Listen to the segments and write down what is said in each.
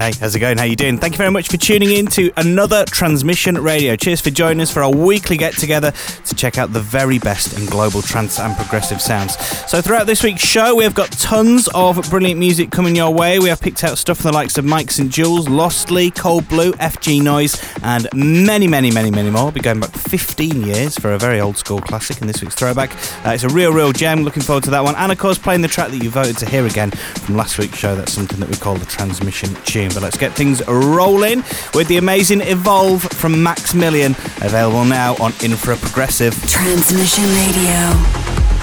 Hey, how's it going? How you doing? Thank you very much for tuning in to another Transmission Radio. Cheers for joining us for our weekly get together to check out the very best in global trance and progressive sounds. So throughout this week's show, we have got tons of brilliant music coming your way. We have picked out stuff from the likes of Mike St. Jules, Lostly, Cold Blue, FG Noise, and many, many, many, many more. We'll be going back 15 years for a very old school classic in this week's throwback. Uh, it's a real, real gem. Looking forward to that one. And of course, playing the track that you voted to hear again from last week's show. That's something that we call the Transmission Tune. But let's get things rolling with the amazing Evolve from Maximilian, available now on Infra Progressive. Transmission Radio.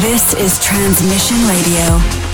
This is Transmission Radio.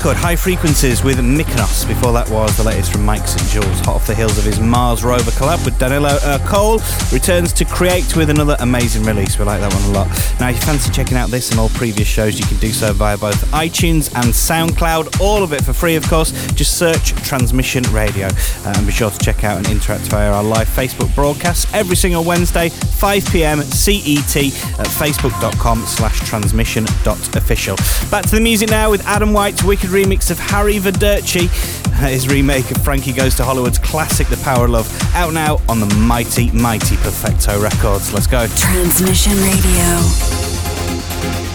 Record. High Frequencies with Mykonos. Before that was the latest from Mike St. Jules, hot off the heels of his Mars Rover collab with Danilo Ercole. Returns to Create with another amazing release. We like that one a lot. Now, if you fancy checking out this and all previous shows, you can do so via both iTunes and SoundCloud. All of it for free, of course. Just search Transmission Radio uh, and be sure to check out and interact via our live Facebook broadcasts every single Wednesday, 5 pm CET at facebook.com slash transmission.official. Back to the music now with Adam White's wicked remix of Harry Verderci, his remake of Frankie Goes to Hollywood's classic The Power of Love, out now on the mighty, mighty Perfecto Records. Let's go. Transmission Radio.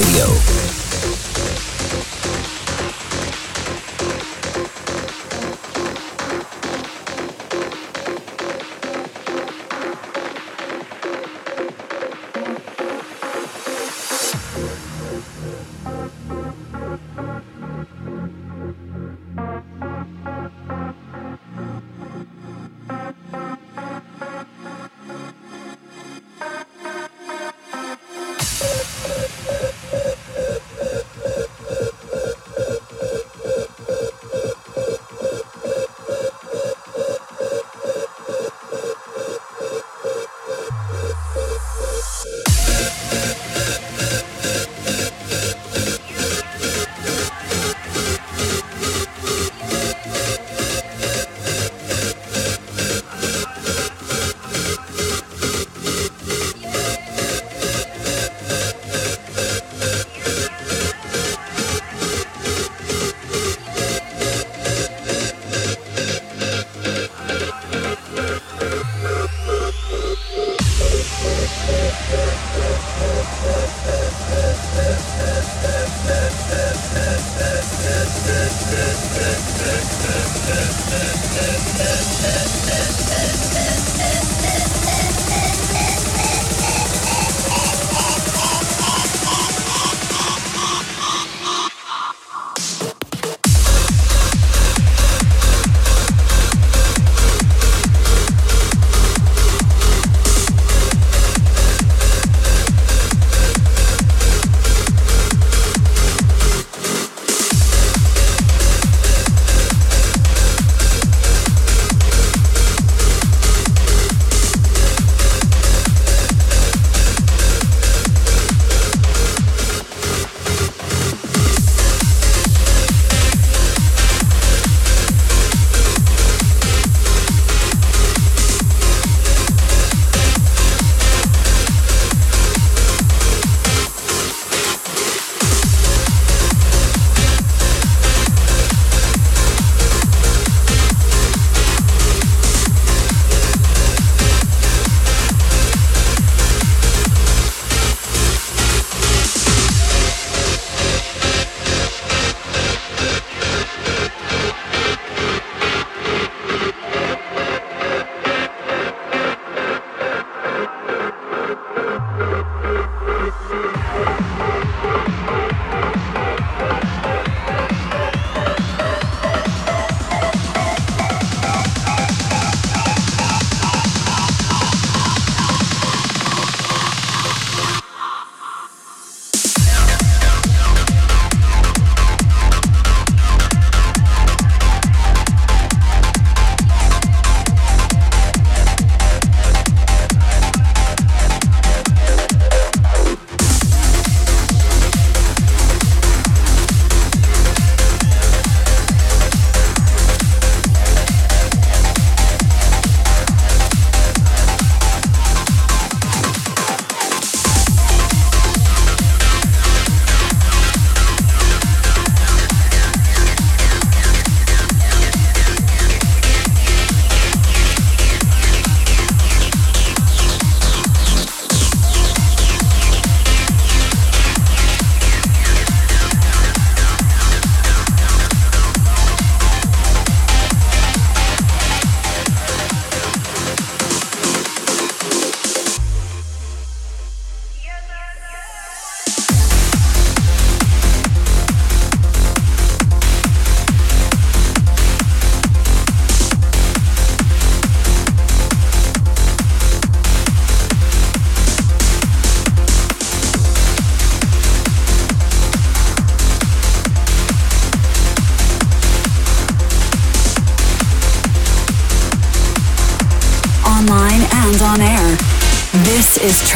Radio.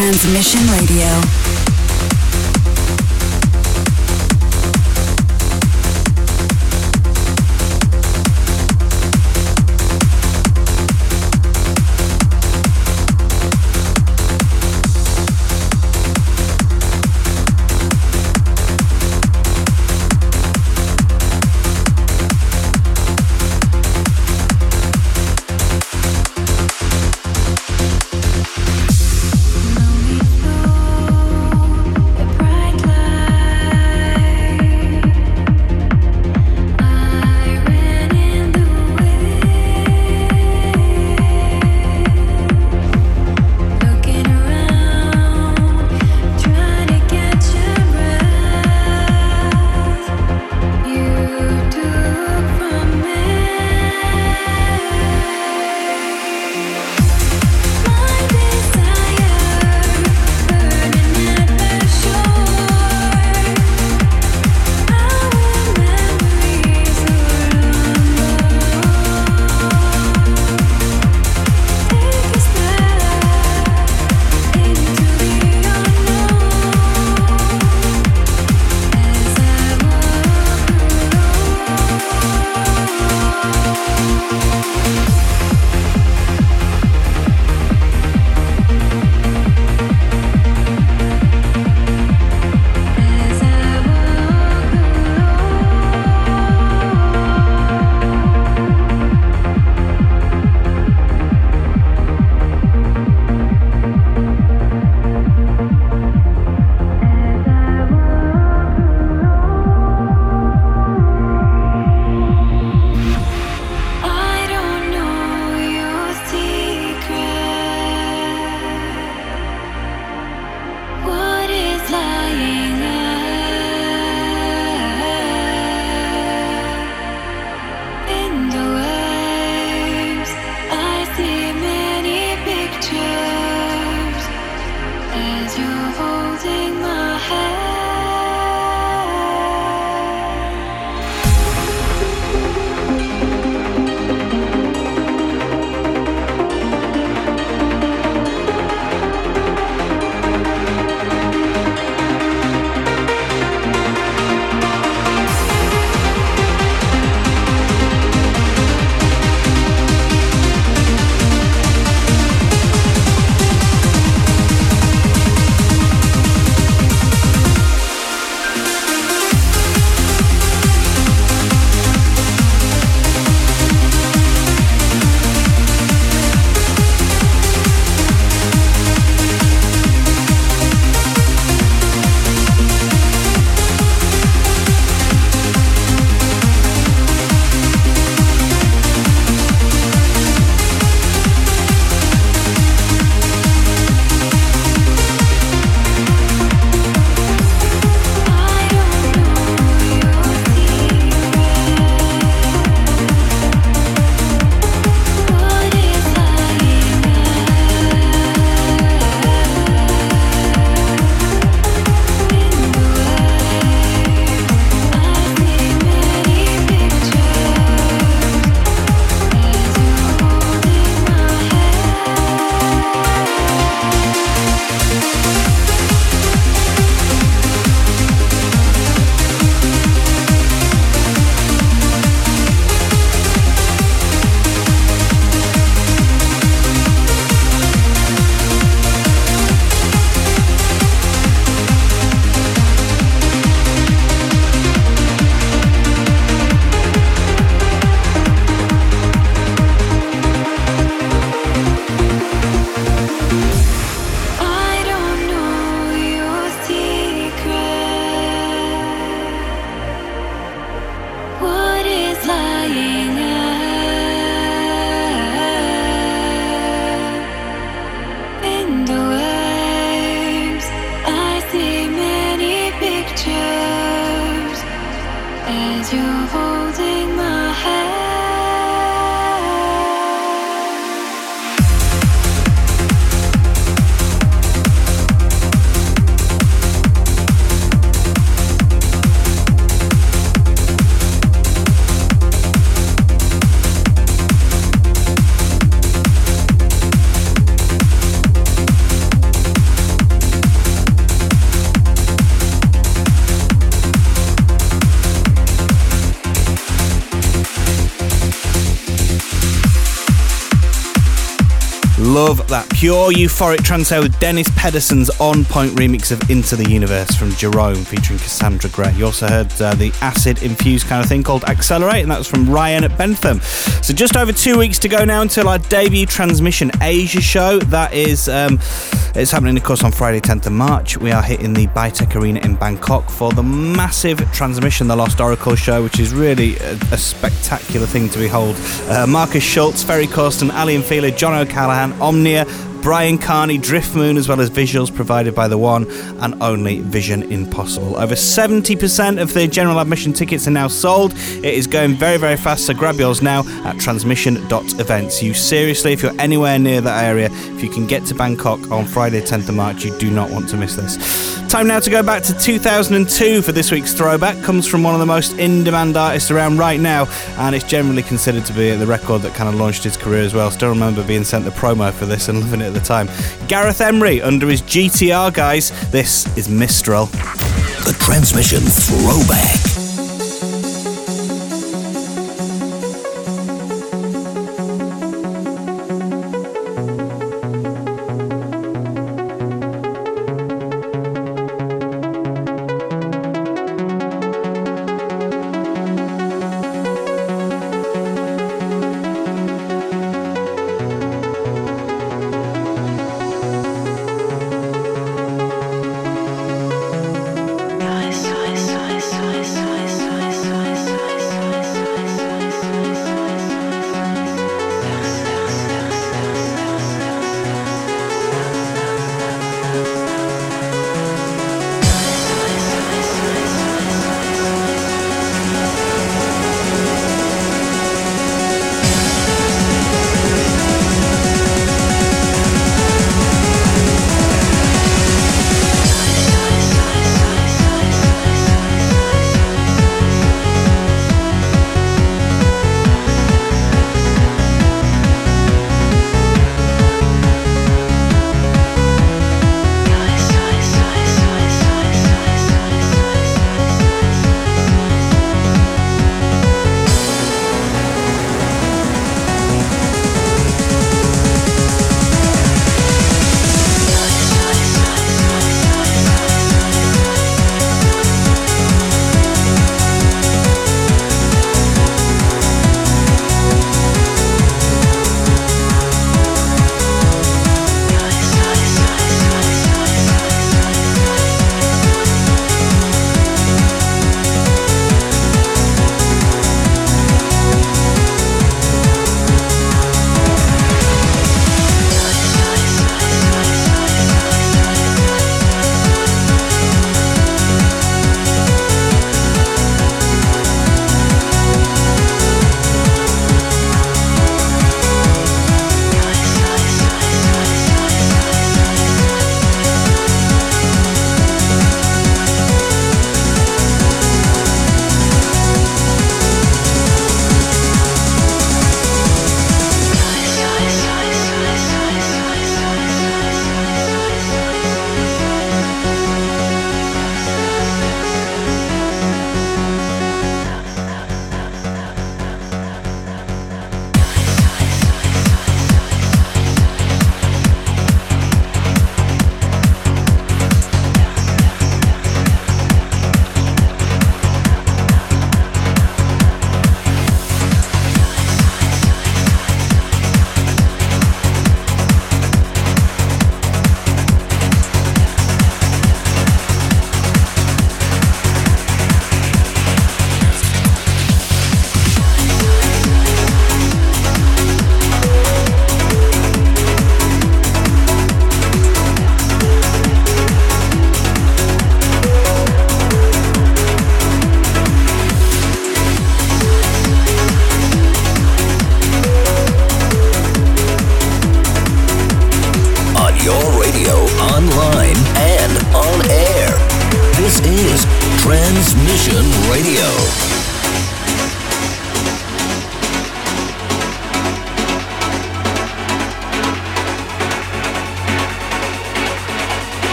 Transmission Radio. That pure euphoric trance with Dennis Pedersen's on point remix of Into the Universe from Jerome featuring Cassandra Gray. You also heard uh, the acid infused kind of thing called Accelerate, and that was from Ryan at Bentham. So just over two weeks to go now until our debut Transmission Asia show. That is, um, it's happening, of course, on Friday, 10th of March. We are hitting the BITEC Arena in Bangkok for the massive Transmission The Lost Oracle show, which is really a, a spectacular thing to behold. Uh, Markus Schulz, Ferry Corsten, Aly & Fila, John O'Callaghan, Omnia, Bryan Driftmoon, as well as visuals provided by the one and only Vision Impossible. Over 70% of the general admission tickets are now sold. It is going very, very fast, so grab yours now at transmission.events. You seriously, if you're anywhere near that area, if you can get to Bangkok on Friday, 10th of March, you do not want to miss this. Time now to go back to 2002 for this week's throwback. Comes from one of the most in demand artists around right now, and it's generally considered to be the record that kind of launched his career as well. Still remember being sent the promo for this and loving it at the time. Gareth Emery under his GTR, guys. This is Mistral. The transmission throwback.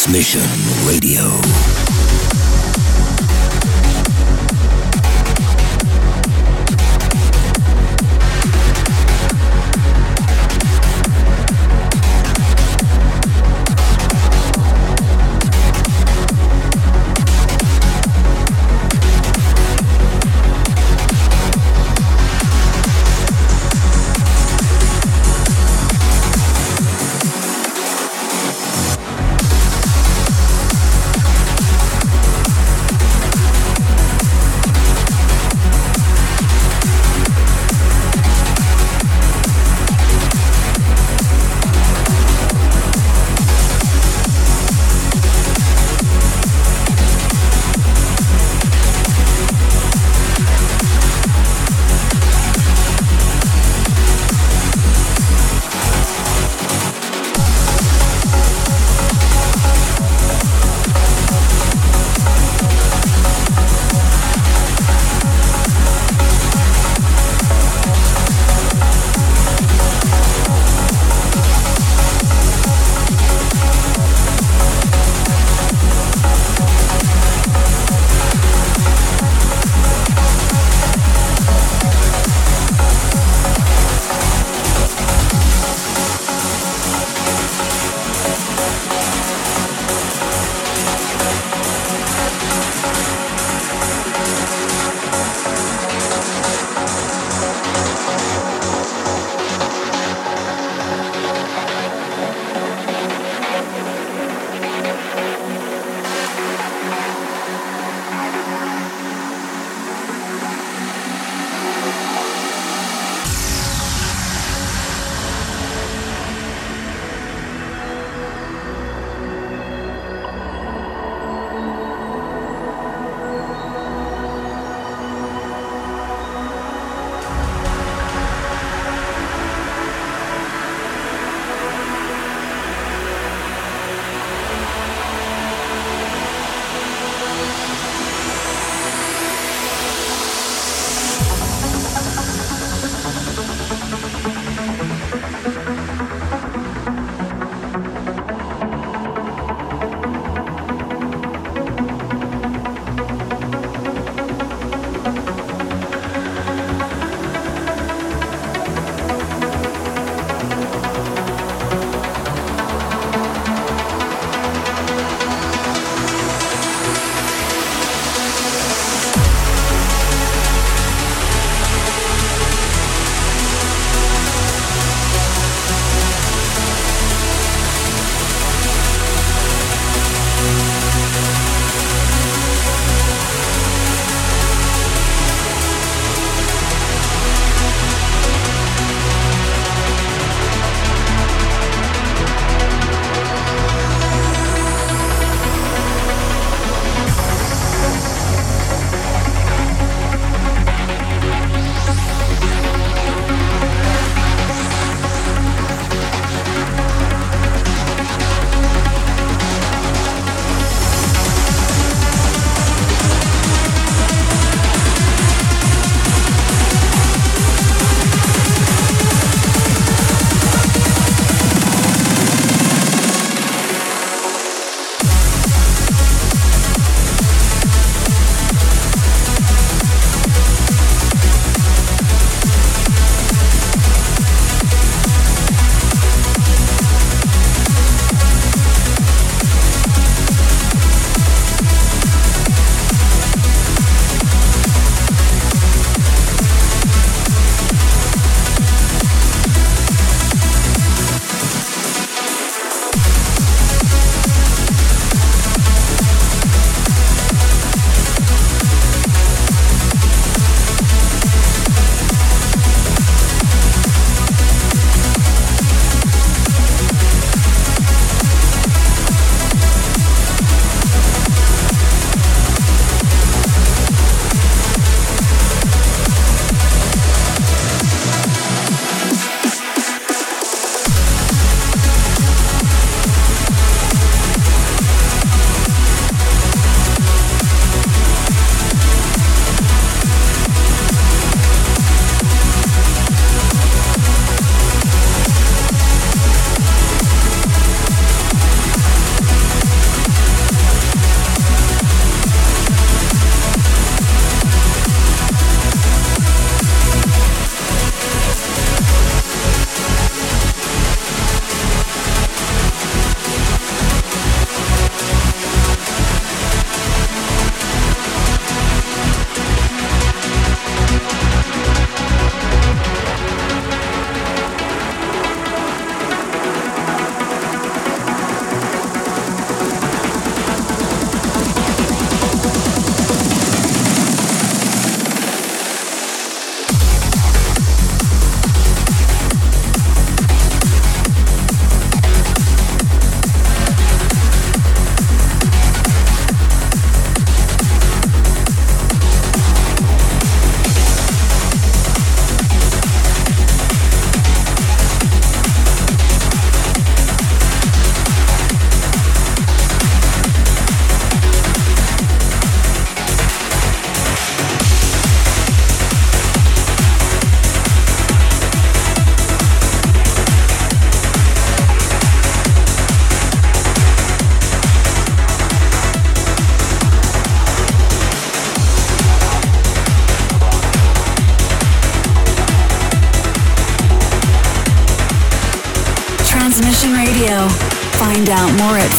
Transmission Radio.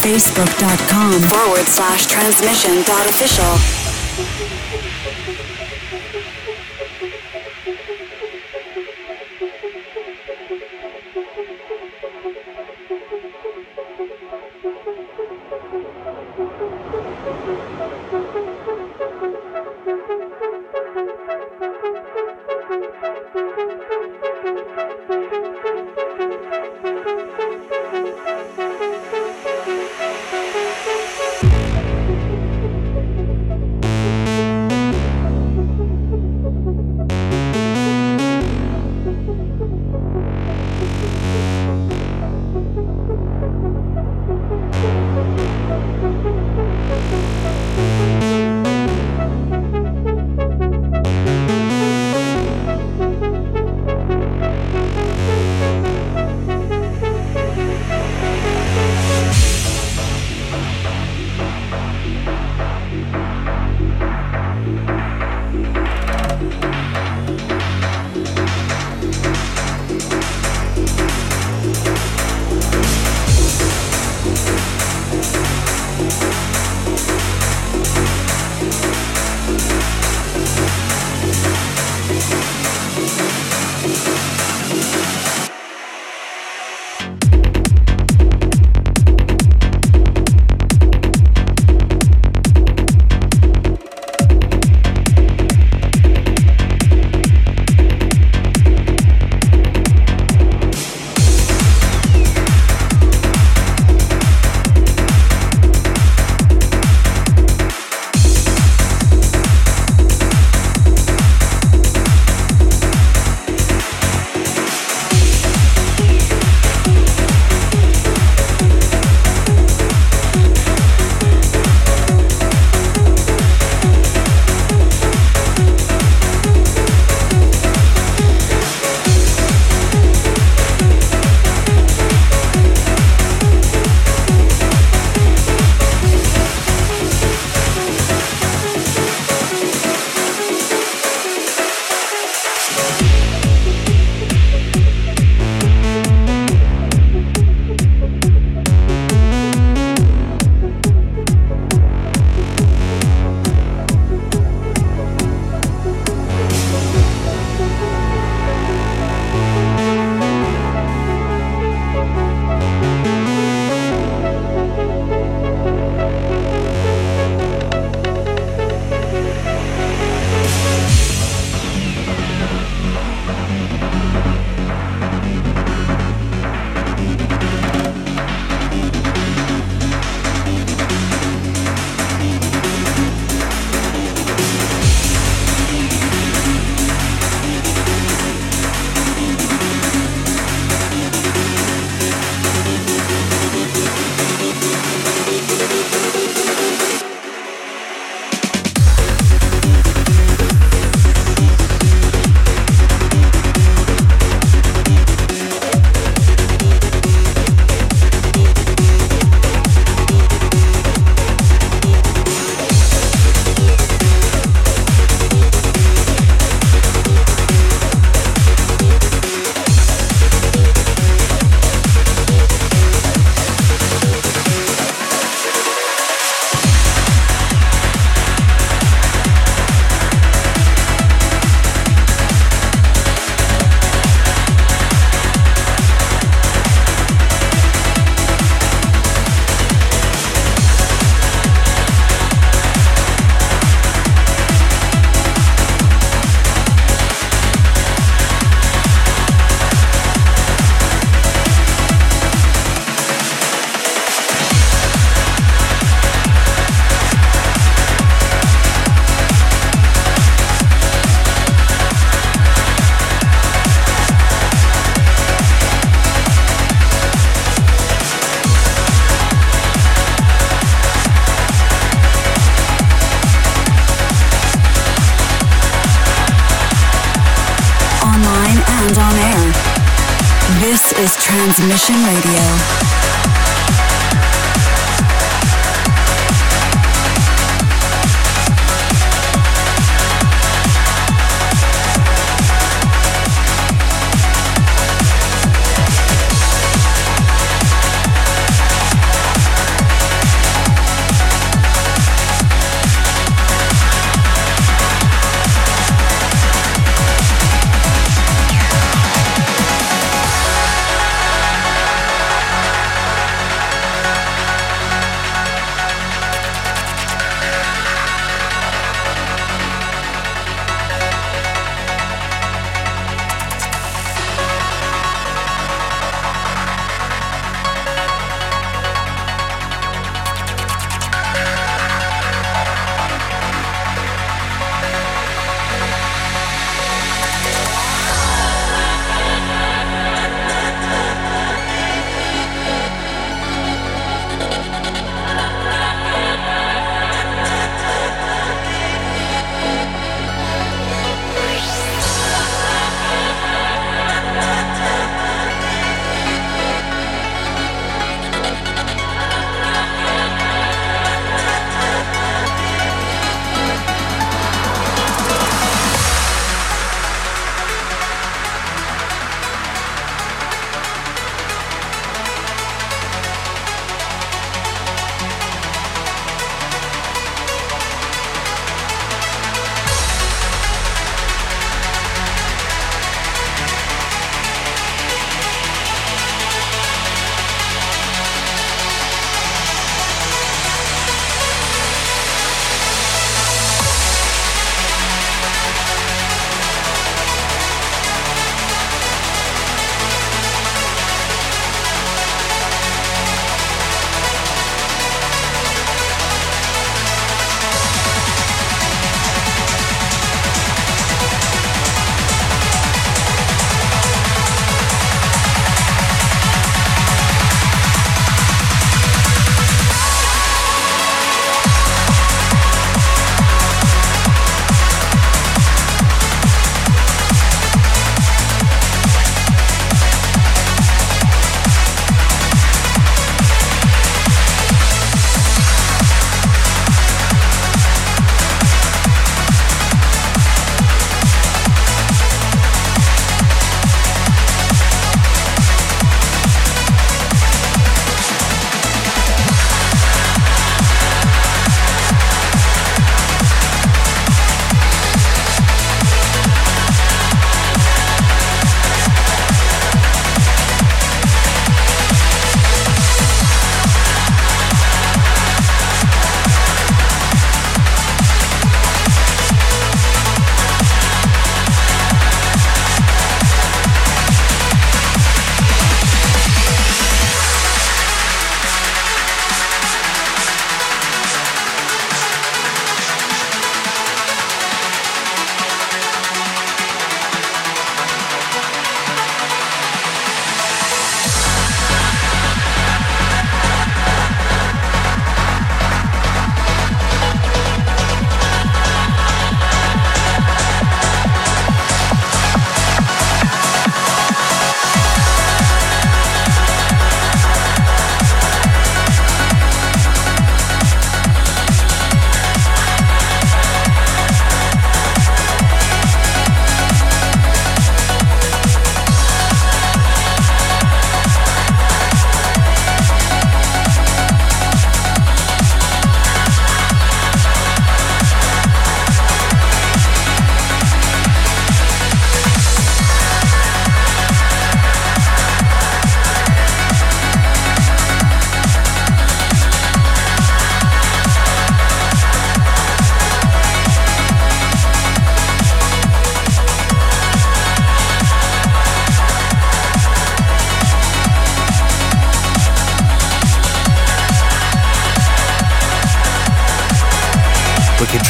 facebook.com forward slash transmission dot official.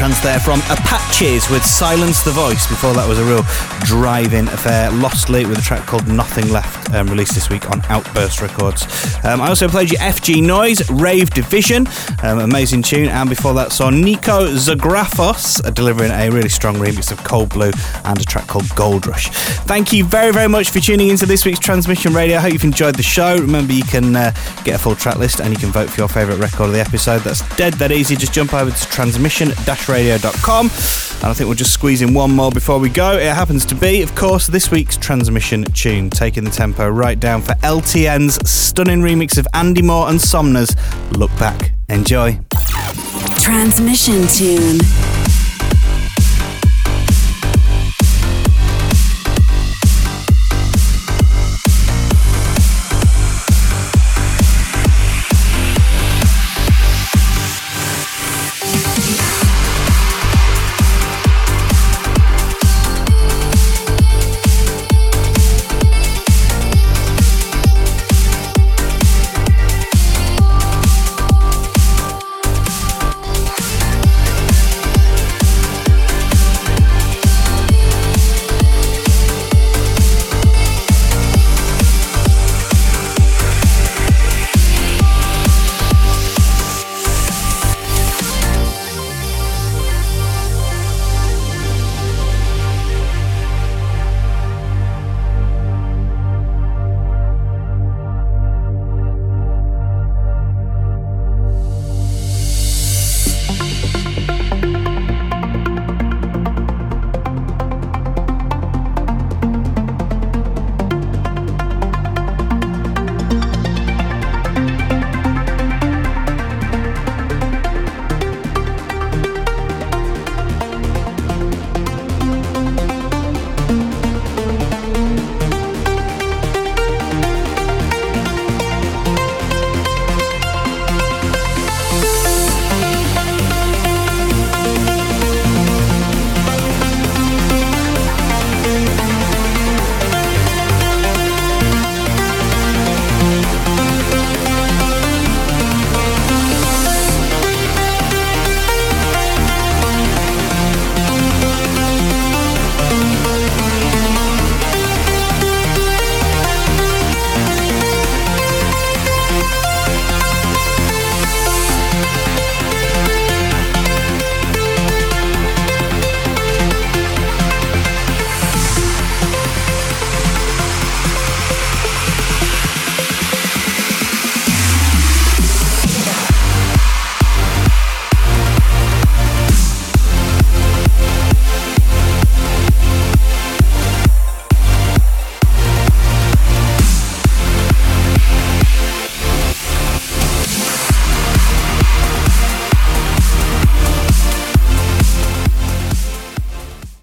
Trance there from Apaches with Silence the Voice. Before that was a real drive-in affair. Lostly with a track called Nothing Left, um, released this week on Outburst Records. Um, I also played you FG Noise, Rave Division, um, amazing tune. And before that saw Nico Zagrafos uh, delivering a really strong remix of Cold Blue and a track called Gold Rush. Thank you very, very much for tuning into this week's Transmission Radio. I hope you've enjoyed the show. Remember, you can uh, get a full track list and you can vote for your favourite record of the episode. That's dead that easy. Just jump over to transmission radio.com. And I think we'll just squeeze in one more before we go. It happens to be, of course, this week's transmission tune, taking the tempo right down for LTN's stunning remix of Andy Moor and Somna's. Look back. Enjoy. Transmission tune.